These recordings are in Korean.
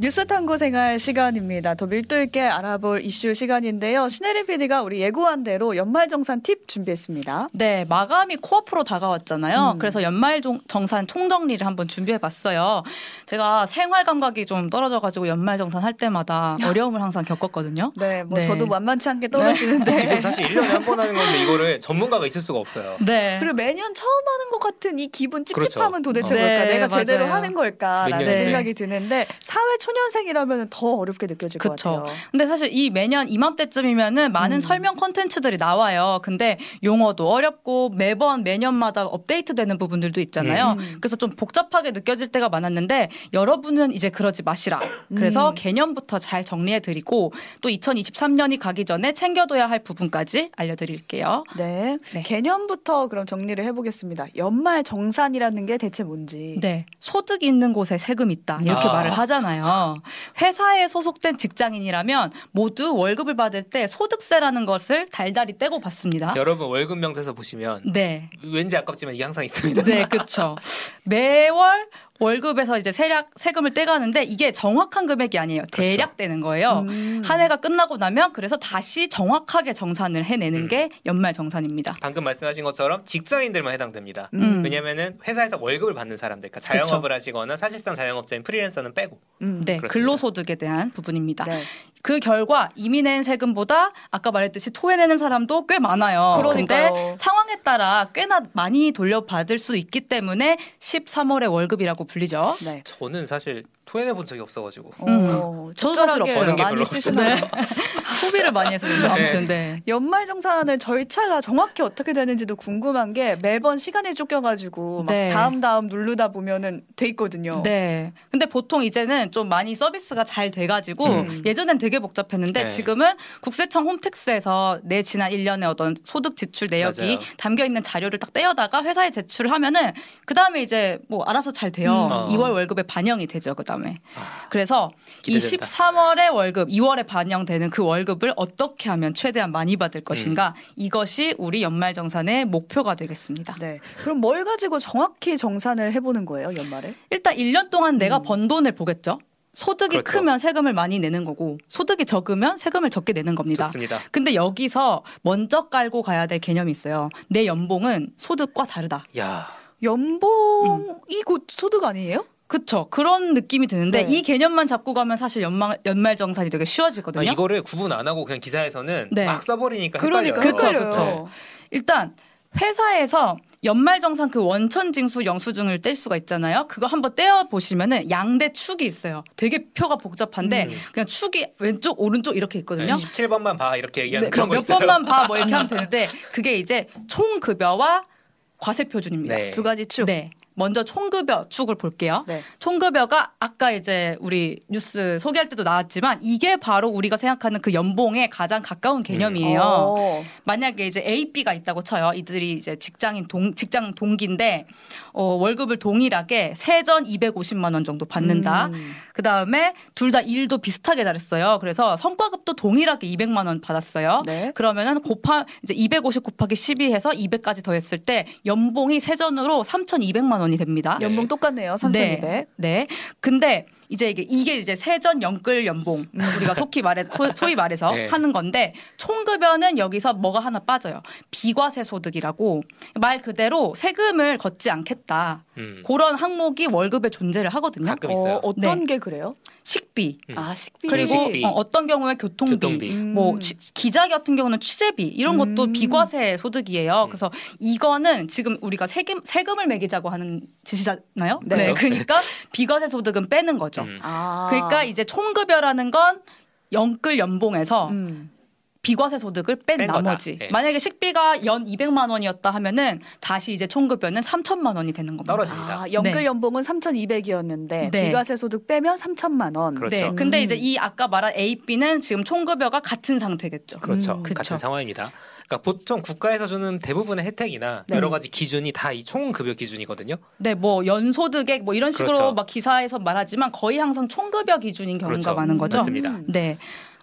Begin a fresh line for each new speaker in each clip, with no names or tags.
뉴스 탐구 생활 시간입니다. 더 밀도 있게 알아볼 이슈 시간인데요. 신혜림 PD가 우리 예고한 대로 연말정산 팁 준비했습니다.
네, 마감이 코앞으로 다가왔잖아요. 음. 그래서 연말정산 총정리를 한번 준비해봤어요. 제가 생활 감각이 좀 떨어져가지고 연말정산 할 때마다 어려움을 항상 겪었거든요.
네, 뭐 네. 저도 만만치 않게 떨어지는데.
네. 지금 사실 1년에 한 번 하는 건데 이거를 전문가가 있을 수가 없어요.
네. 그리고 매년 처음 하는 것 같은 이 기분 찝찝함은 그렇죠. 도대체 어. 뭘까? 네, 내가 맞아요. 제대로 하는 걸까라는 생각이 드는데 사회 초 년생이라면 더 어렵게 느껴질 그쵸. 것 같아요.
근데 사실 이 매년 이맘때쯤이면은 많은 음. 설명 콘텐츠들이 나와요. 근데 용어도 어렵고 매번 매년마다 업데이트되는 부분들도 있잖아요. 음. 그래서 좀 복잡하게 느껴질 때가 많았는데 여러분은 이제 그러지 마시라. 그래서 음. 개념부터 잘 정리해 드리고 또 2023년이 가기 전에 챙겨둬야 할 부분까지 알려드릴게요.
네. 네. 개념부터 그럼 정리를 해보겠습니다. 연말 정산이라는 게 대체 뭔지.
네. 소득 있는 곳에 세금 있다. 이렇게 아. 말을 하잖아요. 회사에 소속된 직장인이라면 모두 월급을 받을 때 소득세라는 것을 달달이 떼고 받습니다.
여러분 월급 명세서 보시면 네. 왠지 아깝지만 이 항상 있습니다.
네, 그렇죠. 매월 월급에서 이제 세략 세금을 떼가는데 이게 정확한 금액이 아니에요. 그렇죠. 대략 되는 거예요. 음. 한 해가 끝나고 나면 그래서 다시 정확하게 정산을 해내는 음. 게 연말 정산입니다.
방금 말씀하신 것처럼 직장인들만 해당됩니다. 음. 왜냐하면은 회사에서 월급을 받는 사람들, 그러니까 자영업을 그쵸. 하시거나 사실상 자영업자인 프리랜서는 빼고.
음. 네, 그렇습니다. 근로소득에 대한 부분입니다. 네. 그 결과 이미 낸 세금보다 아까 말했듯이 토해내는 사람도 꽤 많아요. 그런데 상황에 따라 꽤나 많이 돌려받을 수 있기 때문에 13월의 월급이라고 불리죠. 네.
저는 사실 토해내 본 적이 없어가지고. 어,
음. 저도 사실 없어요.
게 많이 쓰시네. 네.
소비를 많이 해서 네. 아무튼 네.
연말 정산의 절차가 정확히 어떻게 되는지도 궁금한 게 매번 시간에 쫓겨가지고 네. 다음 다음 누르다 보면은 돼 있거든요.
네. 근데 보통 이제는 좀 많이 서비스가 잘 돼가지고 음. 예전엔 되게 복잡했는데 네. 지금은 국세청 홈택스에서 내 지난 1년의 어떤 소득 지출 내역이 맞아요. 담겨 있는 자료를 딱 떼어다가 회사에 제출을 하면은 그 다음에 이제 뭐 알아서 잘 돼요. 음. 2월 월급에 반영이 되죠. 그 다음 에. 아, 그래서 기대된다. 이 13월의 월급, 2월에 반영되는 그 월급을 어떻게 하면 최대한 많이 받을 것인가 음. 이것이 우리 연말 정산의 목표가 되겠습니다.
네. 그럼 뭘 가지고 정확히 정산을 해보는 거예요, 연말에?
일단 1년 동안 내가 음. 번 돈을 보겠죠. 소득이 그렇죠. 크면 세금을 많이 내는 거고 소득이 적으면 세금을 적게 내는 겁니다.
좋습니다.
근데 여기서 먼저 깔고 가야 될 개념이 있어요. 내 연봉은 소득과 다르다.
야.
연봉이 음. 곧 소득 아니에요?
그쵸. 그런 느낌이 드는데 네. 이 개념만 잡고 가면 사실 연말, 연말 정산이 되게 쉬워지거든요.
아, 이거를 구분 안 하고 그냥 기사에서는 네. 막 써버리니까.
그러니까 그쵸, 그쵸.
일단 회사에서 연말정산 그 원천징수 영수증을 뗄 수가 있잖아요. 그거 한번 떼어 보시면은 양대 축이 있어요. 되게 표가 복잡한데 음. 그냥 축이 왼쪽 오른쪽 이렇게 있거든요.
17번만 봐 이렇게 얘기하는 네, 그런
몇
있어요.
번만 봐 뭐 이렇게 하면 되는데 그게 이제 총 급여와 과세 표준입니다.
네. 두 가지 축.
네. 먼저 총급여 축을 볼게요. 네. 총급여가 아까 이제 우리 뉴스 소개할 때도 나왔지만 이게 바로 우리가 생각하는 그 연봉에 가장 가까운 개념이에요. 음. 만약에 이제 A, B가 있다고 쳐요. 이들이 이제 직장인 동 직장 동기인데 어, 월급을 동일하게 세전 250만 원 정도 받는다. 음. 그 다음에 둘 다 일도 비슷하게 잘했어요. 그래서 성과급도 동일하게 200만 원 받았어요. 네. 그러면은 곱하 이제 250 곱하기 12 해서 200까지 더했을 때 연봉이 세전으로 3,200만 원이 됩니다.
연봉 똑같네요. 3,200.
네. 네. 근데 이제 이게 이게 이제 세전 연끌 연봉 우리가 속히 말해 소, 위 말해서 네. 하는 건데 총급여는 여기서 뭐가 하나 빠져요. 비과세 소득이라고 말 그대로 세금을 걷지 않겠다. 음. 그런 항목이 월급에 존재를 하거든요.
가끔 있어요.
어, 떤 네. 게 그래요?
식비.
음. 아, 식비.
그리고
식비.
어, 떤 경우에 교통비, 교통비. 음. 뭐 취, 기자 같은 경우는 취재비 이런 것도 음. 비과세 소득이에요. 음. 그래서 이거는 지금 우리가 세금 세금을 매기자고 하는 짓이잖아요. 네. 네. 그러니까 비과세 소득은 빼는 거죠. 음. 아. 그러니까 이제 총급여라는 건 영끌 연봉에서 음. 비과세 소득을 뺀, 뺀 나머지 네. 만약에 식비가 연 200만 원이었다 하면은 다시 이제 총급여는 3천만 원이 되는 겁니다.
떨어집니다.
아, 연끌 네. 연봉은 3,200이었는데 네. 비과세 소득 빼면 3천만 원.
그렇죠.
네. 근데 이제 이 아까 말한 A, B는 지금 총급여가 같은 상태겠죠.
그렇죠. 음, 같은 상황입니다. 그러니까 보통 국가에서 주는 대부분의 혜택이나 네. 여러 가지 기준이 다 이 총급여 기준이거든요.
네, 뭐 연소득액 뭐 이런 식으로 그렇죠. 막 기사에서 말하지만 거의 항상 총급여 기준인 경우가 그렇죠. 많은 거죠.
맞습니다.
네.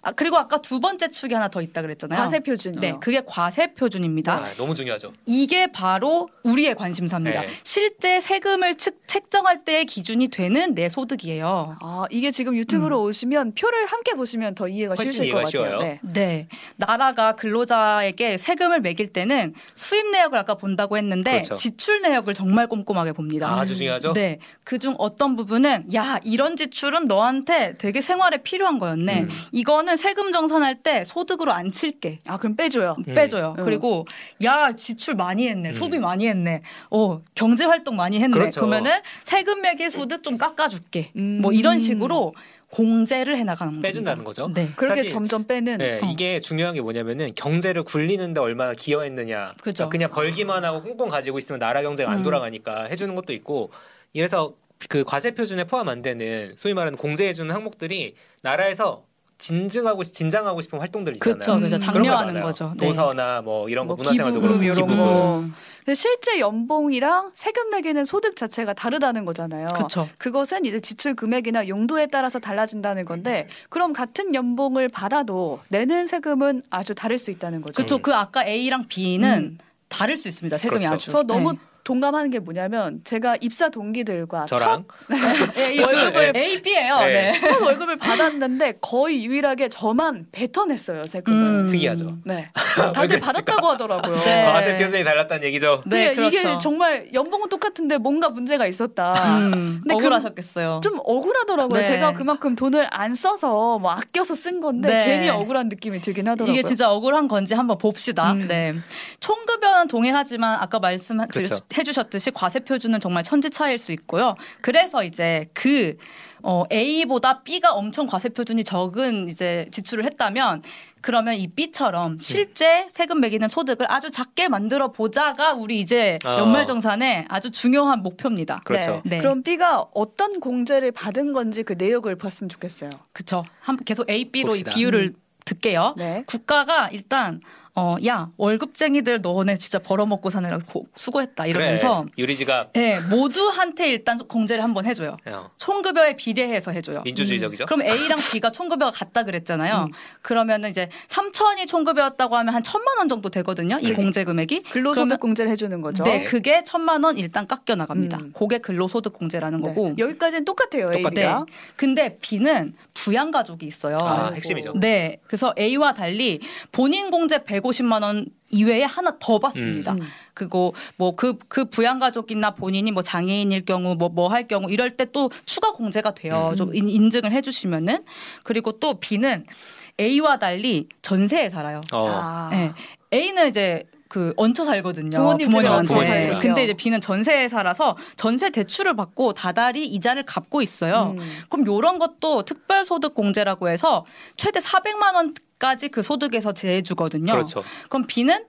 아, 그리고 아까 두 번째 축이 하나 더 있다 그랬잖아요.
과세 표준.
네, 그게 과세 표준입니다.
아, 너무 중요하죠.
이게 바로 우리의 관심사입니다. 네. 실제 세금을 측, 책정할 때의 기준이 되는 내 소득이에요.
아, 이게 지금 유튜브로 음. 오시면 표를 함께 보시면 더 이해가 쉬우실 것 같아요.
네. 네. 나라가 근로자에게 세금을 매길 때는 수입 내역을 아까 본다고 했는데 그렇죠. 지출 내역을 정말 꼼꼼하게 봅니다.
아, 아주 중요하죠.
네. 그중 어떤 부분은 야, 이런 지출은 너한테 되게 생활에 필요한 거였네. 음. 이거는 세금 정산할 때 소득으로 안 칠게.
아, 그럼 빼줘요.
음. 빼줘요. 음. 그리고 야, 지출 많이 했네. 음. 소비 많이 했네. 어, 경제 활동 많이 했네. 그렇죠. 그러면은 세금 매길 소득 좀 깎아줄게. 뭐 이런 식으로 공제를 해나가는
빼준다는. 거죠.
네. 그렇게 점점 빼는.
네, 어. 이게 중요한 게 뭐냐면은 경제를 굴리는데 얼마나 기여했느냐. 그죠. 그러니까 그냥 벌기만 하고 꽁꽁 가지고 있으면 나라 경제가 안 음. 돌아가니까 해주는 것도 있고. 이래서 그 과세 표준에 포함 안 되는 소위 말하는 공제해주는 항목들이 나라에서 진증하고 진장하고 싶은 활동들 있잖아요.
그렇죠, 그렇죠. 장려하는 거죠.
네. 도서나 뭐 이런 거뭐 문화생활도 그렇고
이런 거. 근데 실제 연봉이랑 세금 매기는 소득 자체가 다르다는 거잖아요.
그렇죠.
그것은 이제 지출 금액이나 용도에 따라서 달라진다는 건데 그럼 같은 연봉을 받아도 내는 세금은 아주 다를 수 있다는 거죠.
그렇죠. 그 아까 A랑 B는 음. 다를 수 있습니다. 세금이 그렇죠. 아주.
저 너무 네. 동감하는 게 뭐냐면 제가 입사 동기들과
저랑
첫 네, 월급을
네. A, B예요. 네.
네. 첫 월급을 받았는데 거의 유일하게 저만 뱉어냈어요 세금을. 음.
특이하죠.
네. 다들 받았다고 하더라고요.
네. 과세 표준이 달랐다는 얘기죠.
네, 그렇죠. 이게 정말 연봉은 똑같은데 뭔가 문제가 있었다.
음, 근데 그 억울하셨겠어요.
그, 좀 억울하더라고요. 네. 제가 그만큼 돈을 안 써서 뭐 아껴서 쓴 건데 네. 괜히 억울한 느낌이 들긴 하더라고요.
이게 진짜 억울한 건지 한번 봅시다. 음. 네. 총급여는 동일하지만 아까 말씀해 그렇죠. 해주셨듯이 과세 표준은 정말 천지차일 수 있고요. 그래서 이제 그 어, A보다 B가 엄청 과세 표준이 적은 이제 지출을 했다면 그러면 이 B처럼 실제 세금 매기는 소득을 아주 작게 만들어 보자가 우리 이제 어. 연말정산의 아주 중요한 목표입니다.
그렇죠.
네. 네. 그럼 B가 어떤 공제를 받은 건지 그 내역을 봤으면 좋겠어요.
그렇죠. 계속 A, B로 봅시다. 이 비율을 음. 듣게요. 네. 국가가 일단 어, 야, 월급쟁이들 너네 진짜 벌어먹고 사느라 고, 수고했다. 이러면서.
그래, 유리지가.
네, 모두한테 일단 공제를 한번 해줘요. 어. 총급여에 비례해서 해줘요.
민주주의적이죠. 음.
그럼 A랑 B가 총급여가 같다 그랬잖아요. 음. 그러면은 이제 3천이 총급여였다고 하면 한 천만 원 정도 되거든요. 이 네. 공제 금액이.
근로소득 공제를 해주는 거죠.
네, 그게 천만 원 일단 깎여 나갑니다. 음. 그게 근로소득 공제라는 네. 거고.
여기까지는 똑같아요. 똑같아. A가. 네.
근데 B는 부양가족이 있어요.
아, 핵심이죠.
네. 그래서 A와 달리 본인 공제 100 150만 원 이외에 하나 더 받습니다. 음. 그리고 뭐 그그 그 부양가족이나 본인이 뭐 장애인일 경우 뭐 뭐 할 경우 이럴 때 또 추가 공제가 돼요. 음. 좀 인증을 해주시면은 그리고 또 B는 A와 달리 전세에 살아요.
어.
아. 네. A는 이제 그 얹혀 살거든요.
부모님 부모님한테.
부모님. 근데 이제 B는 전세에 살아서 전세 대출을 받고 다달이 이자를 갚고 있어요. 음. 그럼 요런 것도 특별소득 공제라고 해서 최대 400만 원 까지 그 소득에서 제해주거든요.
그렇죠.
그럼 B는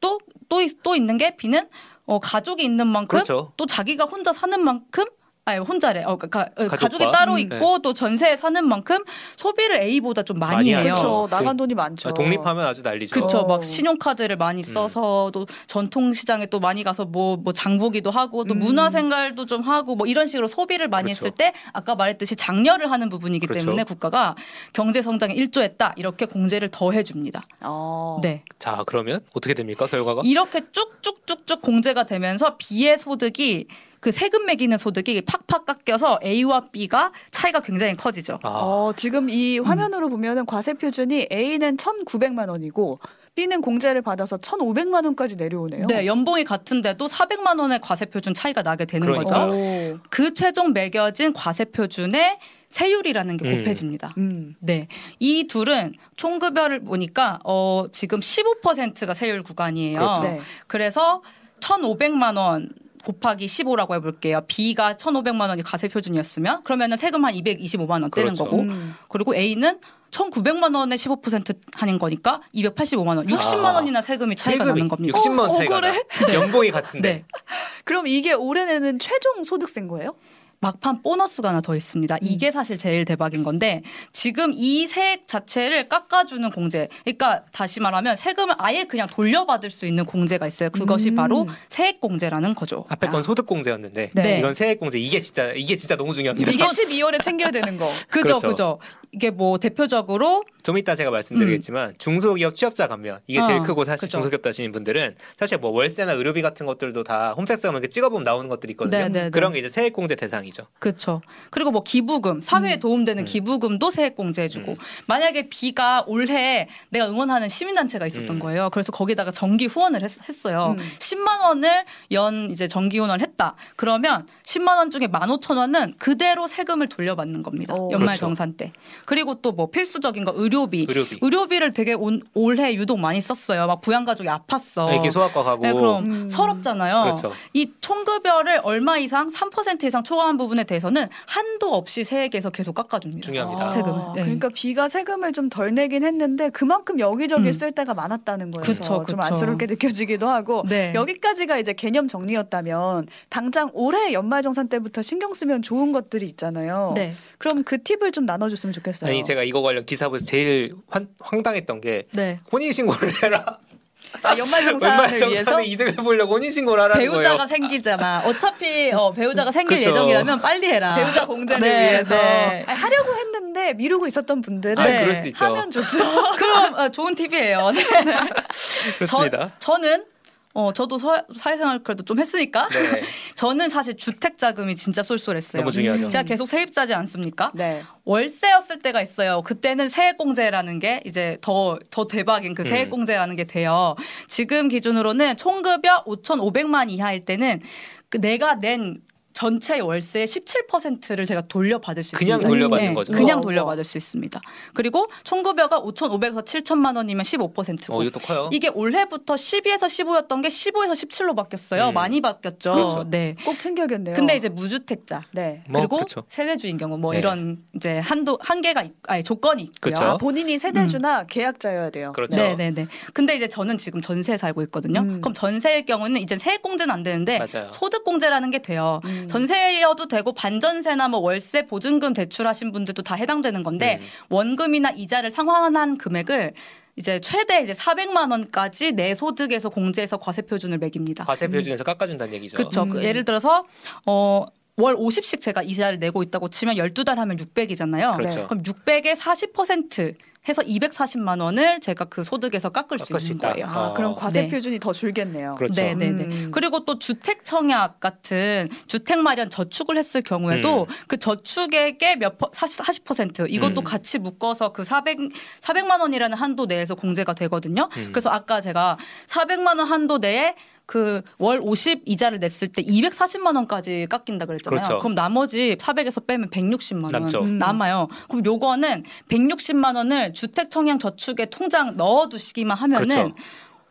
또 또 또 있는 게 B는 어, 가족이 있는 만큼 그렇죠. 또 자기가 혼자 사는 만큼 아니 혼자래. 어, 가, 어, 가족이 따로 음, 있고 네. 또 전세에 사는 만큼 소비를 A보다 좀 많이, 많이 해요.
그렇죠. 나간 돈이 많죠.
아, 독립하면 아주 난리죠.
그렇죠. 막 신용카드를 많이 음. 써서 음. 또 전통 시장에 또 많이 가서 뭐뭐 뭐 장보기도 하고 또 음. 문화 생활도 좀 하고 뭐 이런 식으로 소비를 많이 그렇죠. 했을 때 아까 말했듯이 장려를 하는 부분이기 그렇죠. 때문에 국가가 경제 성장에 일조했다 이렇게 공제를 더 해 줍니다.
어.
네.
자 그러면 어떻게 됩니까 결과가?
이렇게 쭉쭉쭉쭉 공제가 되면서 비의 소득이 그 세금 매기는 소득이 팍팍 깎여서 A와 B가 차이가 굉장히 커지죠.
아. 어, 지금 이 화면으로 음. 보면은 과세 표준이 A는 1,900만 원이고 B는 공제를 받아서 1,500만 원까지 내려오네요.
네, 연봉이 같은데도 400만 원의 과세 표준 차이가 나게 되는 그러니까. 거죠. 그 최종 매겨진 과세 표준의 세율이라는 게 음. 곱해집니다. 음. 네. 이 둘은 총급여를 보니까 어 지금 15%가 세율 구간이에요. 그렇죠. 네. 그래서 1,500만 원 곱하기 15라고 해볼게요. B가 1,500만 원이 과세 표준이었으면 그러면은 세금 한 225만 원 떼는 그렇죠. 거고 음. 그리고 A는 1,900만 원에 15% 한인 거니까 285만 원, 60만 아. 원이나 세금이 차이가 세금이 나는 겁니다.
60만 원 차이가 어, 나. 네. 연봉이 같은데. 네.
그럼 이게 올해 내는 최종 소득세인 거예요?
막판 보너스가 하나 더 있습니다. 음. 이게 사실 제일 대박인 건데 지금 이 세액 자체를 깎아주는 공제. 그러니까 다시 말하면 세금을 아예 그냥 돌려받을 수 있는 공제가 있어요. 그것이 음. 바로 세액 공제라는 거죠.
앞에 건 아. 소득 공제였는데 네. 이건 세액 공제. 이게 진짜 이게 진짜 너무 중요합니다.
이게 12월에 챙겨야 되는 거.
그죠, 그렇죠. 그죠. 이게 뭐 대표적으로
좀 이따 제가 말씀드리겠지만 음. 중소기업 취업자 감면 이게 제일 어, 크고 사실 그쵸. 중소기업 다시는 분들은 사실 뭐 월세나 의료비 같은 것들도 다 홈택스 가면 찍어보면 나오는 것들이 있거든요. 네네네. 네, 네. 그런 게 이제 세액공제 대상이죠.
그렇죠. 그리고 뭐 기부금 사회에 음. 도움되는 음. 기부금도 세액공제해주고 음. 만약에 비가 올해 내가 응원하는 시민단체가 있었던 음. 거예요. 그래서 거기다가 정기 후원을 했, 어요 10만 원을 연 이제 정기 후원을 했다. 그러면 10만 원 중에 15,000원은 그대로 세금을 돌려받는 겁니다. 오. 연말 그렇죠. 정산 때. 그리고 또 뭐 필수적인 거 의료비. 의료비. 를 되게 온, 올해 유독 많이 썼어요. 막 부양 가족이 아팠어.
애기 소아과 가고.
네, 그럼 음. 서럽잖아요. 그렇죠. 이 총급여를 얼마 이상 3% 이상 초과한 부분에 대해서는 한도 없이 세액에서 계속 깎아줍니다.
중요합니다.
세금. 아, 네. 그러니까 비가 세금을 좀 덜 내긴 했는데 그만큼 여기저기 음. 쓸 때가 많았다는 거예요. 그쵸, 그쵸. 좀 안쓰럽게 느껴지기도 하고 네. 여기까지가 이제 개념 정리였다면 당장 올해 연말정산 때부터 신경 쓰면 좋은 것들이 있잖아요. 네. 그럼 그 팁을 좀 나눠줬으면 좋겠어요.
아니 제가 이거 관련 기사 보면서 제일 환, 황당했던 게 네. 혼인 신고를 해라.
아, 연말정산을 위해서
이득을 보려고 혼인신고를 하라는
배우자가
거예요.
생기잖아. 어차피 어, 배우자가 생길 그렇죠. 예정이라면 빨리 해라.
배우자 공제를 네, 위해서 네. 아니, 하려고 했는데 미루고 있었던 분들은 아, 그럴 수 있죠. 하면 좋죠.
그럼 어, 좋은 팁이에요. 네.
그렇습니다.
저, 저는 어, 저도 서, 사회생활 그래도 좀 했으니까. 네. 저는 사실 주택 자금이 진짜 쏠쏠했어요.
너무 중요하죠.
제가 계속 세입자지 않습니까? 네. 월세였을 때가 있어요. 그때는 세액공제라는 게 이제 더, 더 대박인 그 음. 세액공제라는 게 돼요. 지금 기준으로는 총급여 5,500만 이하일 때는 그 내가 낸 전체 월세의 17%를 제가 돌려받을 수
그냥
있습니다.
돌려받는 네, 거죠.
그냥 돌려받을 수 있습니다. 그리고 총급여가 5,500에서 7천만 원이면 15%고.
어, 이것도 커요.
이게 올해부터 12에서 15였던 게 15에서 17로 바뀌었어요. 음. 많이 바뀌었죠.
그렇죠. 네. 꼭 챙겨야겠네요.
근데 이제 무주택자. 네. 뭐, 그리고 그렇죠. 세대주인 경우 뭐 네. 이런 이제 한도 한계가 아니 조건이 있고요. 그렇죠.
아, 본인이 세대주나 음. 계약자여야 돼요.
그렇죠.
네, 네, 네. 근데 이제 저는 지금 전세 살고 있거든요. 음. 그럼 전세일 경우는 이제 세액 공제는 안 되는데 맞아요. 소득 공제라는 게 돼요. 음. 음. 전세여도 되고 반전세나 뭐 월세 보증금 대출하신 분들도 다 해당되는 건데 음. 원금이나 이자를 상환한 금액을 이제 최대 이제 400만 원까지 내 소득에서 공제해서 과세 표준을 매깁니다.
과세 표준에서 음. 깎아준다는 얘기죠.
그렇죠. 음. 예를 들어서 어월 50씩 제가 이자를 내고 있다고 치면 12달 하면 600이잖아요. 그렇죠. 그럼 600에 40% 해서 240만 원을 제가 그 소득에서 깎을, 깎을 수 있는 거예요.
아, 어. 그럼 과세 네. 표준이 더 줄겠네요.
그렇죠.
네, 네, 네. 음. 그리고 또 주택 청약 같은 주택 마련 저축을 했을 경우에도 음. 그 저축액의 몇 40, 40% 이것도 음. 같이 묶어서 그 400, 400만 원이라는 한도 내에서 공제가 되거든요. 음. 그래서 아까 제가 400만 원 한도 내에 그 월 50 이자를 냈을 때 240만 원까지 깎인다 그랬잖아요. 그렇죠. 그럼 나머지 400에서 빼면 160만 원 남죠. 음. 남아요. 그럼 요거는 160만 원을 주택 청약 저축에 통장 넣어 두시기만 하면은 그렇죠.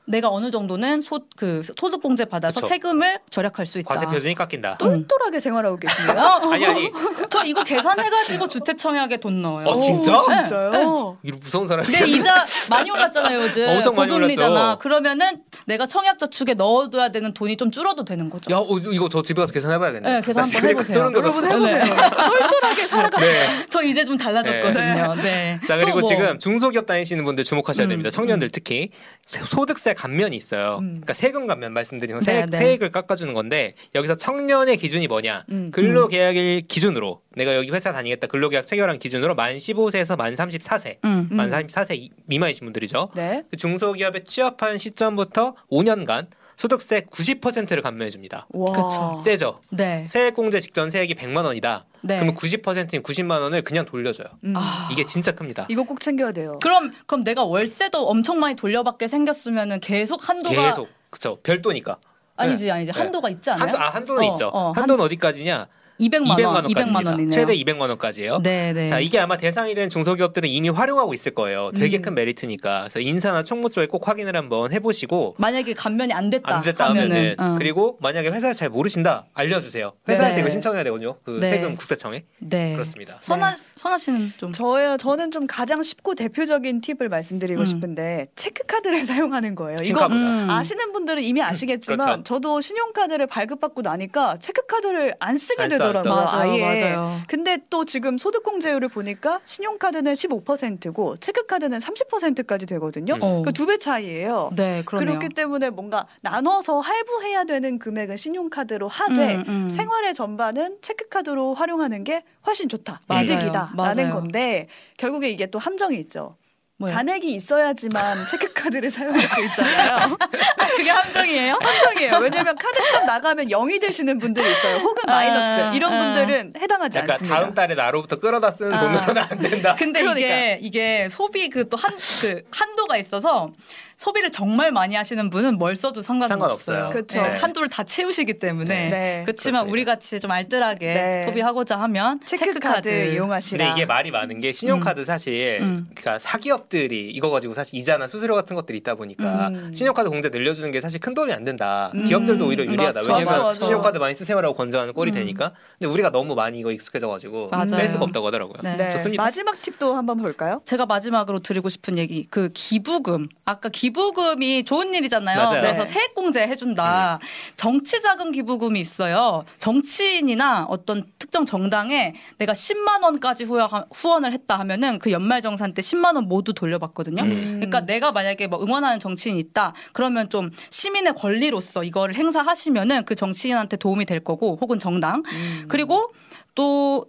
내가 어느 정도는 소, 그 소득 공제 받아서 그쵸. 세금을 절약할 수 있다.
과세 표준이 깎인다.
똘똘하게 생활하고 계시네요.
아니 아니.
저 이거 계산해가지고 주택 청약에 돈 넣어요.
어 진짜?
진짜요? 네.
이거 무서운 사람이.
네 이자 많이 올랐잖아요 요즘.
엄청 많이 올랐죠.
그러면은 내가 청약 저축에 넣어둬야 되는 돈이 좀 줄어도 되는 거죠.
야 어, 이거 저 집에 가서 계산해봐야겠네.
네 계산 한번 해보세요.
여러분 해보세요. 네. 똘똘하게 살아가세요. 네.
저 이제 좀 달라졌거든요. 네. 네.
자 그리고 뭐. 지금 중소기업 다니시는 분들 주목하셔야 음, 됩니다. 청년들 음. 특히 소득세 감면이 있어요. 음. 그러니까 세금 감면 말씀드린 건 세액, 네, 네. 세액을 깎아주는 건데 여기서 청년의 기준이 뭐냐? 음. 근로계약일 기준으로 내가 여기 회사 다니겠다 근로계약 체결한 기준으로 만 15세에서 만 34세, 음. 만 34세 미만이신 분들이죠. 네. 그 중소기업에 취업한 시점부터 5년간 소득세 90%를 감면해 줍니다.
그렇죠.
세죠. 네. 세액공제 직전 세액이 100만 원이다. 네. 그러면 90%인 90만 원을 그냥 돌려줘요. 음. 아. 이게 진짜 큽니다.
이거 꼭 챙겨야 돼요.
그럼 그럼 내가 월세도 엄청 많이 돌려받게 생겼으면은 계속 한도가
계속 그렇죠. 별도니까.
아니지 아니지 네. 한도가 있지 않아요?
한도, 아 한도는 어, 있죠. 어, 한도는 한... 어디까지냐?
200만, 200만 원, 200만 원이네요.
최대 200만 원까지예요. 네, 네. 자, 이게 아마 대상이 된 중소기업들은 이미 활용하고 있을 거예요. 되게 음. 큰 메리트니까. 그래서 인사나 총무 쪽에 꼭 확인을 한번 해보시고
만약에 감면이 안 됐다.
안 됐다 하면은, 어. 그리고 만약에 회사에서 잘 모르신다 알려주세요. 회사에서 네. 이거 신청해야 되거든요. 그 네. 세금 국세청에. 네. 그렇습니다.
선아 네. 선아 씨는 좀
저요. 저는 좀 가장 쉽고 대표적인 팁을 말씀드리고 음. 싶은데 체크카드를 사용하는 거예요. 이거 음. 아시는 분들은 이미 아시겠지만 그렇죠. 저도 신용카드를 발급받고 나니까 체크카드를 안 쓰게 안 되더라고요. 있더라고요. 맞아요, 맞아요. 근데 또 지금 소득공제율을 보니까 신용카드는 15%고 체크카드는 30%까지 되거든요. 음. 그러니까 두 배 차이예요. 네, 그러네요. 그렇기 때문에 뭔가 나눠서 할부해야 되는 금액은 신용카드로 하되 음, 음. 생활의 전반은 체크카드로 활용하는 게 훨씬 좋다. 이득이다라는 건데 결국에 이게 또 함정이 있죠. 뭐요? 잔액이 있어야지만 체크카드를 사용할 수 있잖아요.
그게 함정이에요?
함정이에요. 왜냐하면 카드값 나가면 0이 되시는 분들이 있어요. 혹은 마이너스 아, 이런 아. 분들은 해당하지
약간
않습니다.
다음 달에 나로부터 끌어다 쓰는 아. 돈으로는 안 된다.
근데 그러니까. 이게 이게 소비 그 또 한 그 한도가 있어서 소비를 정말 많이 하시는 분은 뭘 써도 상관없어요. 그렇죠. 네. 한도를 다 채우시기 때문에. 네. 그렇지만 우리 같이 좀 알뜰하게 네. 소비하고자 하면 체크카드, 체크카드
이용하시라.
근데 이게 말이 많은 게 신용카드 음. 사실 음. 그러니까 사기업들이 이거 가지고 사실 이자나 수수료 같은 것들이 있다 보니까 음. 신용카드 공제 늘려주는 게 사실 큰 도움이 안 된다. 음. 기업들도 오히려 유리하다. 맞죠. 왜냐면 맞아, 맞아. 신용카드 많이 쓰세요라고 권장하는 꼴이 음. 되니까. 근데 우리가 너무 많이 이거 익숙해져가지고 뺄 수가 없다고 하더라고요. 네. 좋습니다.
마지막 팁도 한번 볼까요?
제가 마지막으로 드리고 싶은 얘기 그 기부금. 아까 기부금이 좋은 일이잖아요. 맞아요. 그래서 네. 세액공제 해준다. 음. 정치 자금 기부금이 있어요. 정치인이나 어떤 특정 정당에 내가 10만 원까지 후원을 했다 하면은 그 연말정산 때 10만 원 모두 돌려받거든요. 음. 그러니까 내가 만약에 뭐 응원하는 정치인이 있다. 그러면 좀 시민의 권리로서 이거를 행사하시면은 그 정치인한테 도움이 될 거고 혹은 정당. 음. 그리고 또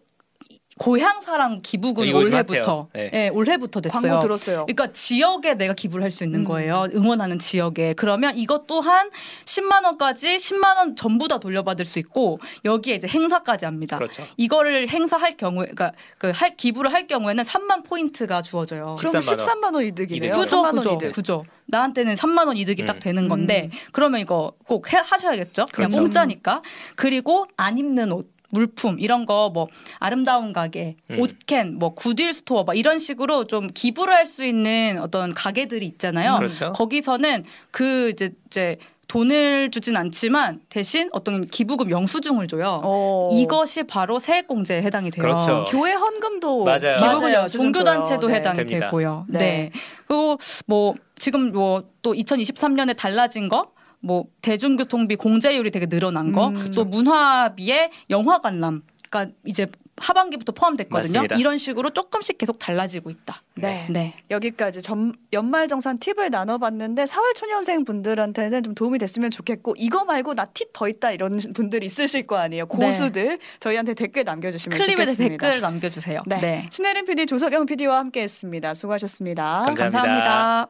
고향사랑 기부금 올해부터 네. 네. 올해부터 됐어요.
광고 들었어요.
그러니까 지역에 내가 기부를 할 수 있는 음. 거예요. 응원하는 지역에. 그러면 이것 또한 10만 원까지 10만 원 전부 다 돌려받을 수 있고 여기에 이제 행사까지 합니다. 그렇죠. 이거를 행사할 경우에 그러니까 그 할, 기부를 할 경우에는 3만 포인트가 주어져요.
그럼 13만 원 이득이네요.
그죠, 그죠, 그죠. 나한테는 3만 원 이득이 음. 딱 되는 건데 음. 그러면 이거 꼭 해, 하셔야겠죠. 그냥 그렇죠. 공짜니까. 그리고 안 입는 옷. 물품 이런 거 뭐 아름다운 가게, 음. 옷캔, 뭐 굿윌 스토어 막 이런 식으로 좀 기부를 할 수 있는 어떤 가게들이 있잖아요. 그렇죠. 거기서는 그 이제 이제 돈을 주진 않지만 대신 어떤 기부금 영수증을 줘요. 오. 이것이 바로 세액 공제에 해당이 돼요.
그렇죠. 교회 헌금도
맞아요.
맞아요. 종교 단체도 네. 해당이 됩니다. 되고요. 네. 네. 그리고 뭐 지금 뭐 또 2023년에 달라진 거 뭐 대중교통비 공제율이 되게 늘어난 거, 음. 또 문화비에 영화 관람, 그러니까 이제 하반기부터 포함됐거든요. 맞습니다. 이런 식으로 조금씩 계속 달라지고 있다.
네. 네. 여기까지 점, 연말정산 팁을 나눠봤는데 사회초년생 분들한테는 좀 도움이 됐으면 좋겠고 이거 말고 나 팁 더 있다 이런 분들 있으실 거 아니에요. 네. 고수들 네. 저희한테 댓글 남겨주시면 클립에 좋겠습니다.
댓글 남겨주세요.
네. 네. 신혜림 PD, 조석영 PD와 함께했습니다. 수고하셨습니다
감사합니다.
감사합니다.